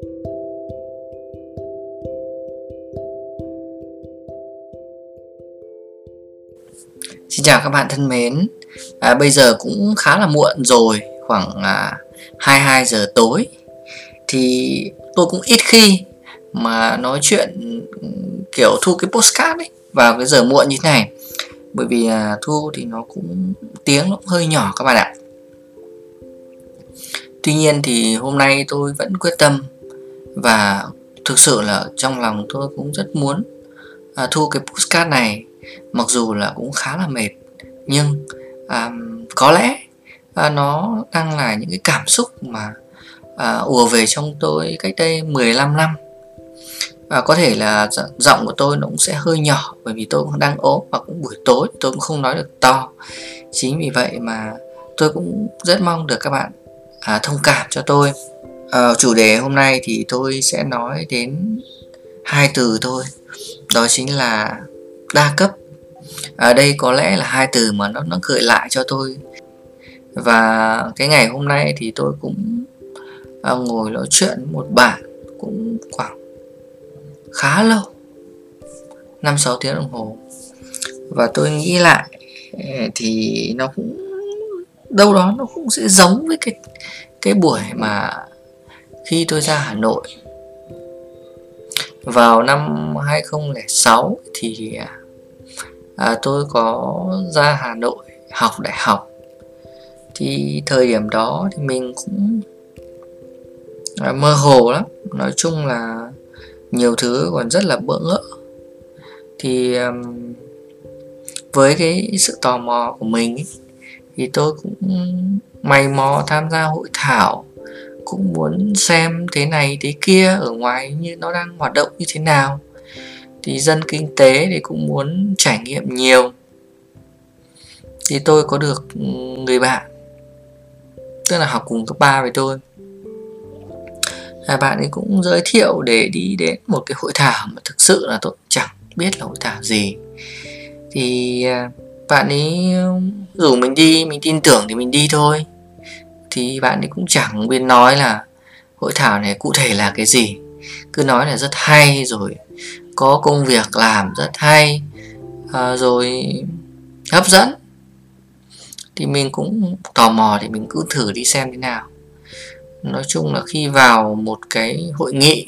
Xin chào các bạn thân mến. À, Bây giờ cũng khá là muộn rồi Khoảng à, 22 giờ tối. Thì tôi cũng ít khi Mà nói chuyện Kiểu thu cái postcard ấy Vào cái giờ muộn như thế này. Bởi vì à, thu thì nó cũng Tiếng nó cũng hơi nhỏ các bạn ạ. Tuy nhiên thì hôm nay tôi vẫn quyết tâm và thực sự là trong lòng tôi cũng rất muốn à, Thu cái postcard này mặc dù là cũng khá là mệt. Nhưng à, có lẽ à, nó đang là những cái cảm xúc mà à, ùa về trong tôi cách đây 15 năm. Và có thể là giọng của tôi nó cũng sẽ hơi nhỏ bởi vì tôi cũng đang ốm và cũng buổi tối tôi cũng không nói được to. Chính vì vậy mà tôi cũng rất mong được các bạn à, thông cảm cho tôi à, chủ đề hôm nay thì tôi sẽ nói đến hai từ thôi. Đó chính là đa cấp. Ở đây có lẽ là hai từ mà nó nó gợi lại cho tôi. Và cái ngày hôm nay thì tôi cũng à, ngồi nói chuyện một bạn cũng khoảng khá lâu năm sáu tiếng đồng hồ. Và tôi nghĩ lại ờ, thì nó cũng đâu đó nó cũng sẽ giống với cái cái buổi mà khi tôi ra Hà Nội. Vào năm 2006 thì à, à, tôi có ra Hà Nội học đại học. Thì thời điểm đó thì mình cũng à, mơ hồ lắm. Nói chung là nhiều thứ còn rất là bỡ ngỡ. Thì à, với cái sự tò mò của mình ý, thì tôi cũng mày mò tham gia hội thảo cũng muốn xem thế này thế kia ở ngoài như nó đang hoạt động như thế nào. Thì dân kinh tế thì cũng muốn trải nghiệm nhiều. Thì tôi có được người bạn, tức là học cùng cấp 3 với tôi. Là bạn ấy cũng giới thiệu để đi đến một cái hội thảo mà thực sự là tôi chẳng biết là hội thảo gì. Thì à, bạn ấy rủ mình đi, mình tin tưởng thì mình đi thôi thì bạn ấy cũng chẳng biết nói là hội thảo này cụ thể là cái gì. Cứ nói là rất hay rồi có công việc làm rất hay à, rồi hấp dẫn. Thì mình cũng tò mò thì mình cứ thử đi xem thế nào. Nói chung là khi vào một cái hội nghị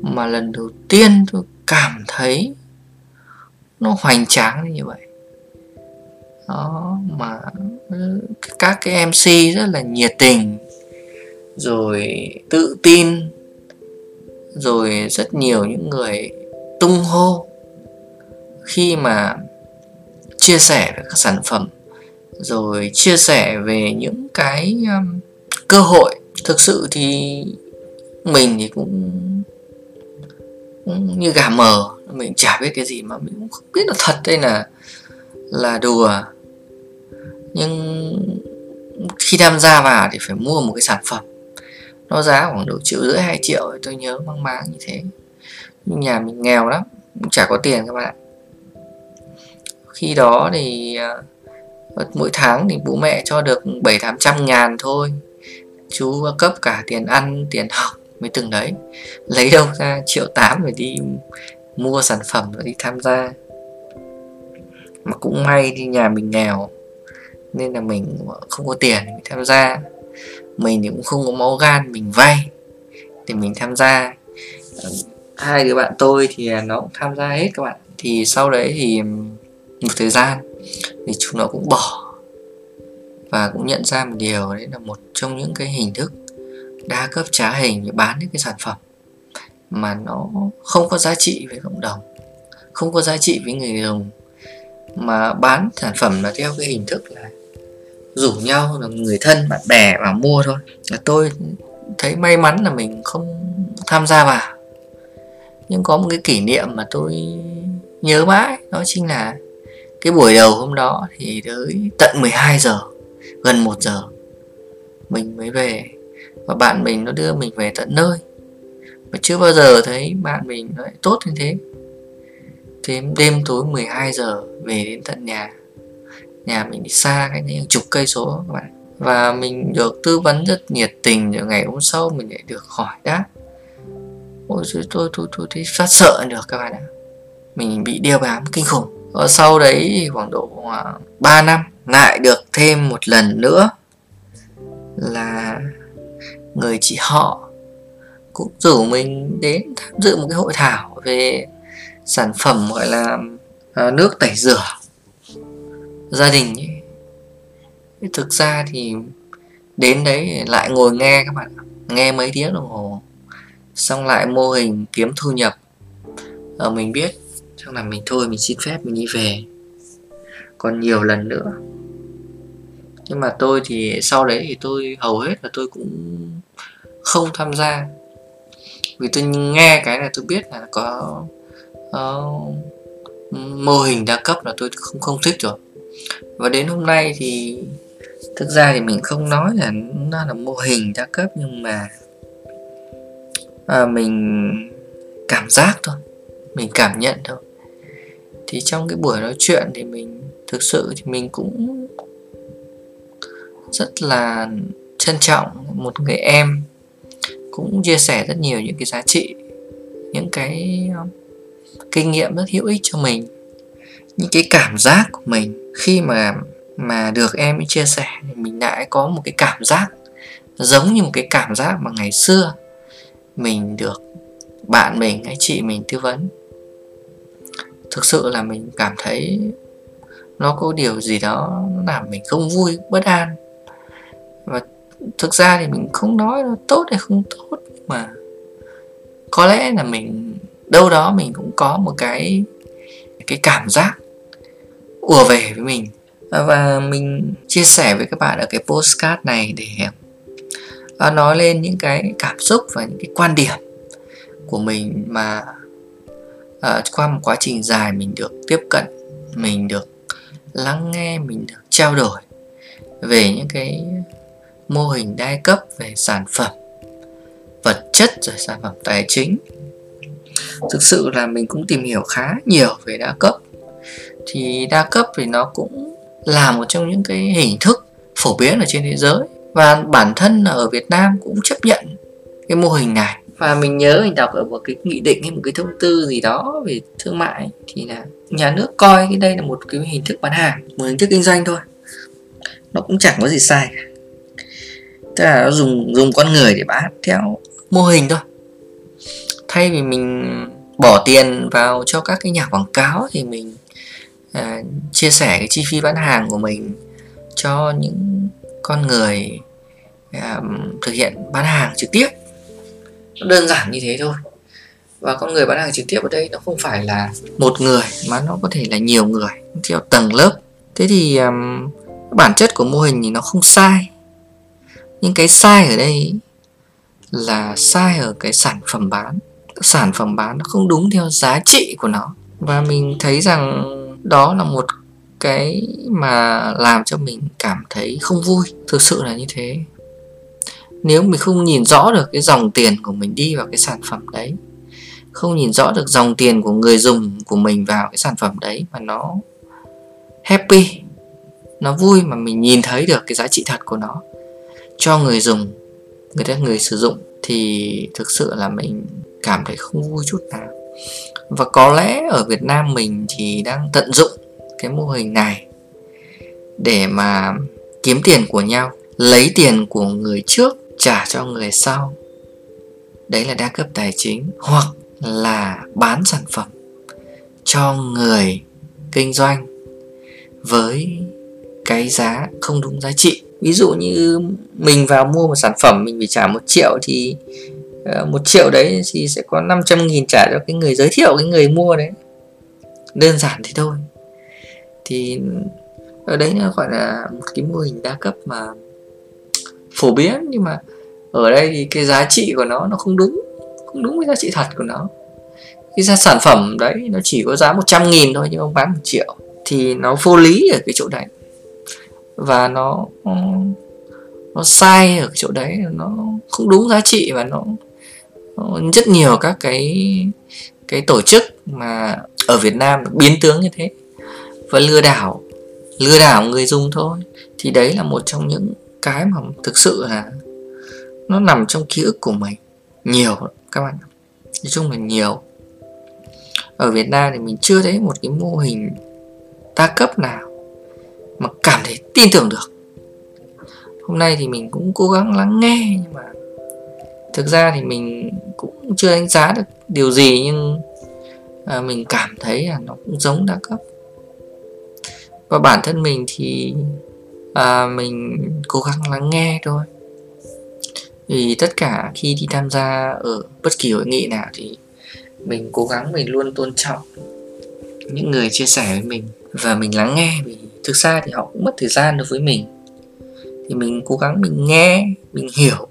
mà lần đầu tiên tôi cảm thấy nó hoành tráng như vậy. Đó mà các cái mc rất là nhiệt tình rồi tự tin rồi rất nhiều những người tung hô. Khi mà chia sẻ về các sản phẩm rồi chia sẻ về những cái um, cơ hội thực sự thì mình thì cũng, cũng như gà mờ mình chả biết cái gì mà mình cũng không biết là thật hay là là đùa. Nhưng khi tham gia vào thì phải mua một cái sản phẩm. Nó giá khoảng độ triệu rưỡi, hai triệu tôi nhớ mang máng như thế. Nhưng nhà mình nghèo lắm, cũng chả có tiền các bạn ạ. Khi đó thì à, mỗi tháng thì bố mẹ cho được bảy, tám trăm ngàn thôi. Chú cấp cả tiền ăn, tiền học mới từng đấy. Lấy đâu ra triệu tám để đi mua sản phẩm rồi đi tham gia. Mà cũng may thì nhà mình nghèo nên là mình không có tiền mình tham gia. Mình thì cũng không có máu gan, mình vay thì mình tham gia. Hai đứa bạn tôi thì nó cũng tham gia hết các bạn. Thì sau đấy thì một thời gian thì chúng nó cũng bỏ và cũng nhận ra một điều, đấy là một trong những cái hình thức đa cấp trá hình để bán những cái sản phẩm mà nó không có giá trị với cộng đồng, không có giá trị với người dùng, mà bán sản phẩm là theo cái hình thức là rủ nhau là người thân, bạn bè vào mua thôi. Là tôi thấy may mắn là mình không tham gia vào. Nhưng có một cái kỷ niệm mà tôi nhớ mãi, đó chính là cái buổi đầu hôm đó thì tới tận 12 giờ, gần 1 giờ, mình mới về. Và bạn mình nó đưa mình về tận nơi. Mà chưa bao giờ thấy bạn mình lại tốt như thế. Thế đêm tối 12 giờ về đến tận nhà. Nhà mình đi xa cái này, chục cây số các bạn. Và mình được tư vấn rất nhiệt tình, Rồi ngày hôm sau mình lại được hỏi đáp ôi tôi tôi tôi tôi thấy phát sợ được các bạn ạ. Mình bị đeo bám kinh khủng. Và sau đấy khoảng độ à, 3 năm lại được thêm một lần nữa là người chị họ cũng rủ mình đến tham dự một cái hội thảo về sản phẩm gọi là à, nước tẩy rửa gia đình ấy. thực ra thì đến đấy lại ngồi nghe các bạn nghe mấy tiếng đồng hồ xong lại mô hình kiếm thu nhập. Ở ờ, mình biết xong là mình thôi mình xin phép mình đi về. Còn nhiều lần nữa. Nhưng mà tôi thì sau đấy thì tôi hầu hết là tôi cũng không tham gia. Vì tôi nghe cái này tôi biết là có uh, mô hình đa cấp là tôi không không thích rồi và đến hôm nay thì thực ra thì mình không nói là nó là mô hình đa cấp nhưng mà à, mình cảm giác thôi mình cảm nhận thôi. Thì trong cái buổi nói chuyện thì mình thực sự thì mình cũng rất là trân trọng một người em cũng chia sẻ rất nhiều những cái giá trị những cái ờ, kinh nghiệm rất hữu ích cho mình những cái cảm giác của mình khi mà mà được em ấy chia sẻ thì mình lại có một cái cảm giác giống như một cái cảm giác mà ngày xưa mình được bạn mình hay chị mình tư vấn. Thực sự là mình cảm thấy nó có điều gì đó làm mình không vui, bất an. Và thực ra thì mình không nói nó tốt hay không tốt mà có lẽ là mình, đâu đó mình cũng có một cái cái cảm giác ùa về với mình. Và mình chia sẻ với các bạn ở cái postcard này để à, nói lên những cái cảm xúc và những cái quan điểm của mình mà uh, qua một quá trình dài mình được tiếp cận mình được lắng nghe mình được trao đổi về những cái mô hình đa cấp về sản phẩm vật chất rồi sản phẩm tài chính. Thực sự là mình cũng tìm hiểu khá nhiều về đa cấp thì đa cấp thì nó cũng là một trong những cái hình thức phổ biến ở trên thế giới. Và bản thân ở Việt Nam cũng chấp nhận cái mô hình này. Và mình nhớ mình đọc ở một cái nghị định hay một cái thông tư gì đó về thương mại thì là nhà nước coi cái đây là một cái hình thức bán hàng, một hình thức kinh doanh thôi. Nó cũng chẳng có gì sai tức là nó dùng dùng con người để bán theo mô hình thôi. Thay vì mình bỏ tiền vào cho các cái nhà quảng cáo thì mình à, chia sẻ cái chi phí bán hàng của mình cho những con người à, thực hiện bán hàng trực tiếp. Nó đơn giản như thế thôi. Và con người bán hàng trực tiếp ở đây nó không phải là một người mà nó có thể là nhiều người theo tầng lớp. Thế thì um, bản chất của mô hình thì nó không sai. Nhưng cái sai ở đây là sai ở cái sản phẩm bán. Sản phẩm bán nó không đúng theo giá trị của nó. Và mình thấy rằng đó là một cái mà làm cho mình cảm thấy không vui, thực sự là như thế. Nếu mình không nhìn rõ được cái dòng tiền của mình đi vào cái sản phẩm đấy, không nhìn rõ được dòng tiền của người dùng của mình vào cái sản phẩm đấy mà nó happy, nó vui mà mình nhìn thấy được cái giá trị thật của nó cho người dùng, người ta, người sử dụng, thì thực sự là mình cảm thấy không vui chút nào và có lẽ ở Việt Nam mình thì đang tận dụng cái mô hình này để mà kiếm tiền của nhau, lấy tiền của người trước trả cho người sau. Đấy là đa cấp tài chính hoặc là bán sản phẩm cho người kinh doanh với cái giá không đúng giá trị. Ví dụ như mình vào mua một sản phẩm, mình phải trả một triệu thì Ờ, một triệu đấy thì sẽ có 500 nghìn trả cho cái người giới thiệu, cái người mua đấy. Đơn giản thế thôi. Thì, ở đấy nó gọi là một cái mô hình đa cấp mà phổ biến, nhưng mà ở đây thì cái giá trị của nó nó không đúng không đúng với giá trị thật của nó. Cái giá sản phẩm đấy nó chỉ có giá 100 nghìn thôi nhưng ông bán một triệu thì nó vô lý ở cái chỗ đấy. Và nó nó sai ở cái chỗ đấy, nó không đúng giá trị và nó rất nhiều các cái cái tổ chức mà ở Việt Nam biến tướng như thế. Và lừa đảo lừa đảo người dùng thôi. Thì đấy là một trong những cái mà thực sự là nó nằm trong ký ức của mình nhiều các bạn nói chung là nhiều. Ở Việt Nam thì mình chưa thấy một cái mô hình đa cấp nào mà cảm thấy tin tưởng được. Hôm nay thì mình cũng cố gắng lắng nghe nhưng mà thực ra thì mình cũng chưa đánh giá được điều gì nhưng à, mình cảm thấy là nó cũng giống đa cấp. Và bản thân mình thì à, mình cố gắng lắng nghe thôi. Vì tất cả khi đi tham gia ở bất kỳ hội nghị nào thì mình cố gắng mình luôn tôn trọng những người chia sẻ với mình và mình lắng nghe. Vì thực ra thì họ cũng mất thời gian đối với mình. Thì mình cố gắng mình nghe mình hiểu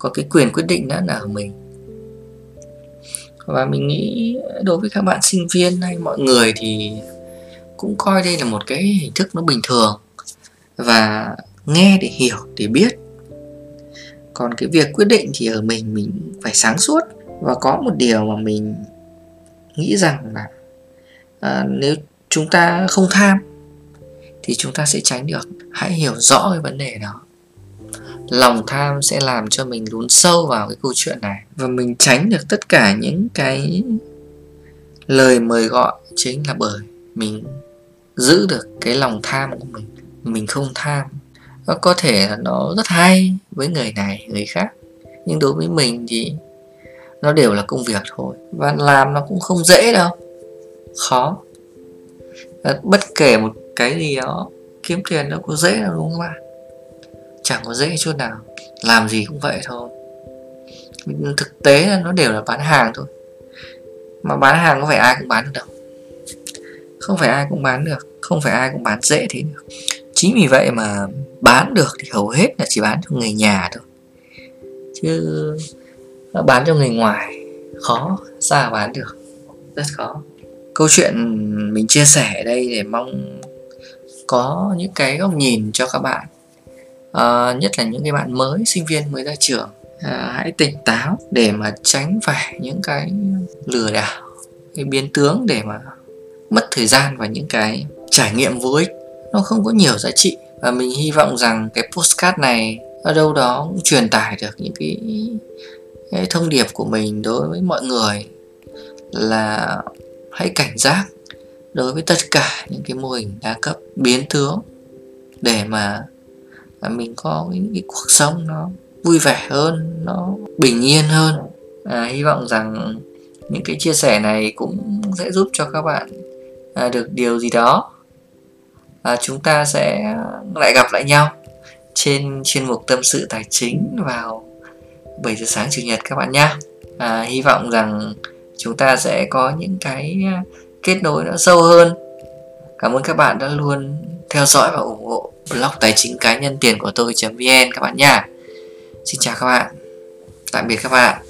có cái quyền quyết định đã là ở mình. Và mình nghĩ đối với các bạn sinh viên hay mọi người thì cũng coi đây là một cái hình thức nó bình thường và nghe để hiểu để biết. Còn cái việc quyết định thì ở mình mình phải sáng suốt. Và có một điều mà mình nghĩ rằng là à, nếu chúng ta không tham thì chúng ta sẽ tránh được. Hãy hiểu rõ cái vấn đề đó lòng tham sẽ làm cho mình lún sâu vào cái câu chuyện này. Và mình tránh được tất cả những cái lời mời gọi chính là bởi mình giữ được cái lòng tham của mình. Mình không tham, nó có thể là nó rất hay với người này, người khác. Nhưng đối với mình thì nó đều là công việc thôi. Và làm nó cũng không dễ đâu. Khó. Bất kể một cái gì đó, kiếm tiền nó có dễ đâu, đúng không các bạn chẳng có dễ chút nào. Làm gì cũng vậy thôi. Thực tế là nó đều là bán hàng thôi. Mà bán hàng có phải ai cũng bán được đâu. Không phải ai cũng bán được, không phải ai cũng bán dễ thế được. Chính vì vậy mà bán được thì hầu hết là chỉ bán cho người nhà thôi. Chứ bán cho người ngoài, khó sao bán được, rất khó. Câu chuyện mình chia sẻ ở đây để mong có những cái góc nhìn cho các bạn à, nhất là những cái bạn mới sinh viên mới ra trường. À, hãy tỉnh táo để mà tránh phải những cái lừa đảo cái biến tướng để mà mất thời gian và những cái trải nghiệm vô ích. Nó không có nhiều giá trị. Và mình hy vọng rằng cái postcard này ở đâu đó cũng truyền tải được những cái, cái thông điệp của mình đối với mọi người. Là hãy cảnh giác đối với tất cả những cái mô hình đa cấp biến tướng để mà, và mình có những cái cuộc sống nó vui vẻ hơn nó bình yên hơn. À, hy vọng rằng những cái chia sẻ này cũng sẽ giúp cho các bạn à, được điều gì đó. À, chúng ta sẽ lại gặp lại nhau trên chuyên mục tâm sự tài chính vào 7 giờ sáng chủ nhật các bạn nhé à, hy vọng rằng chúng ta sẽ có những cái kết nối nó sâu hơn. Cảm ơn các bạn đã luôn theo dõi và ủng hộ blog tài chính cá nhân tiền của tôi vn các bạn nha xin chào các bạn. Tạm biệt các bạn.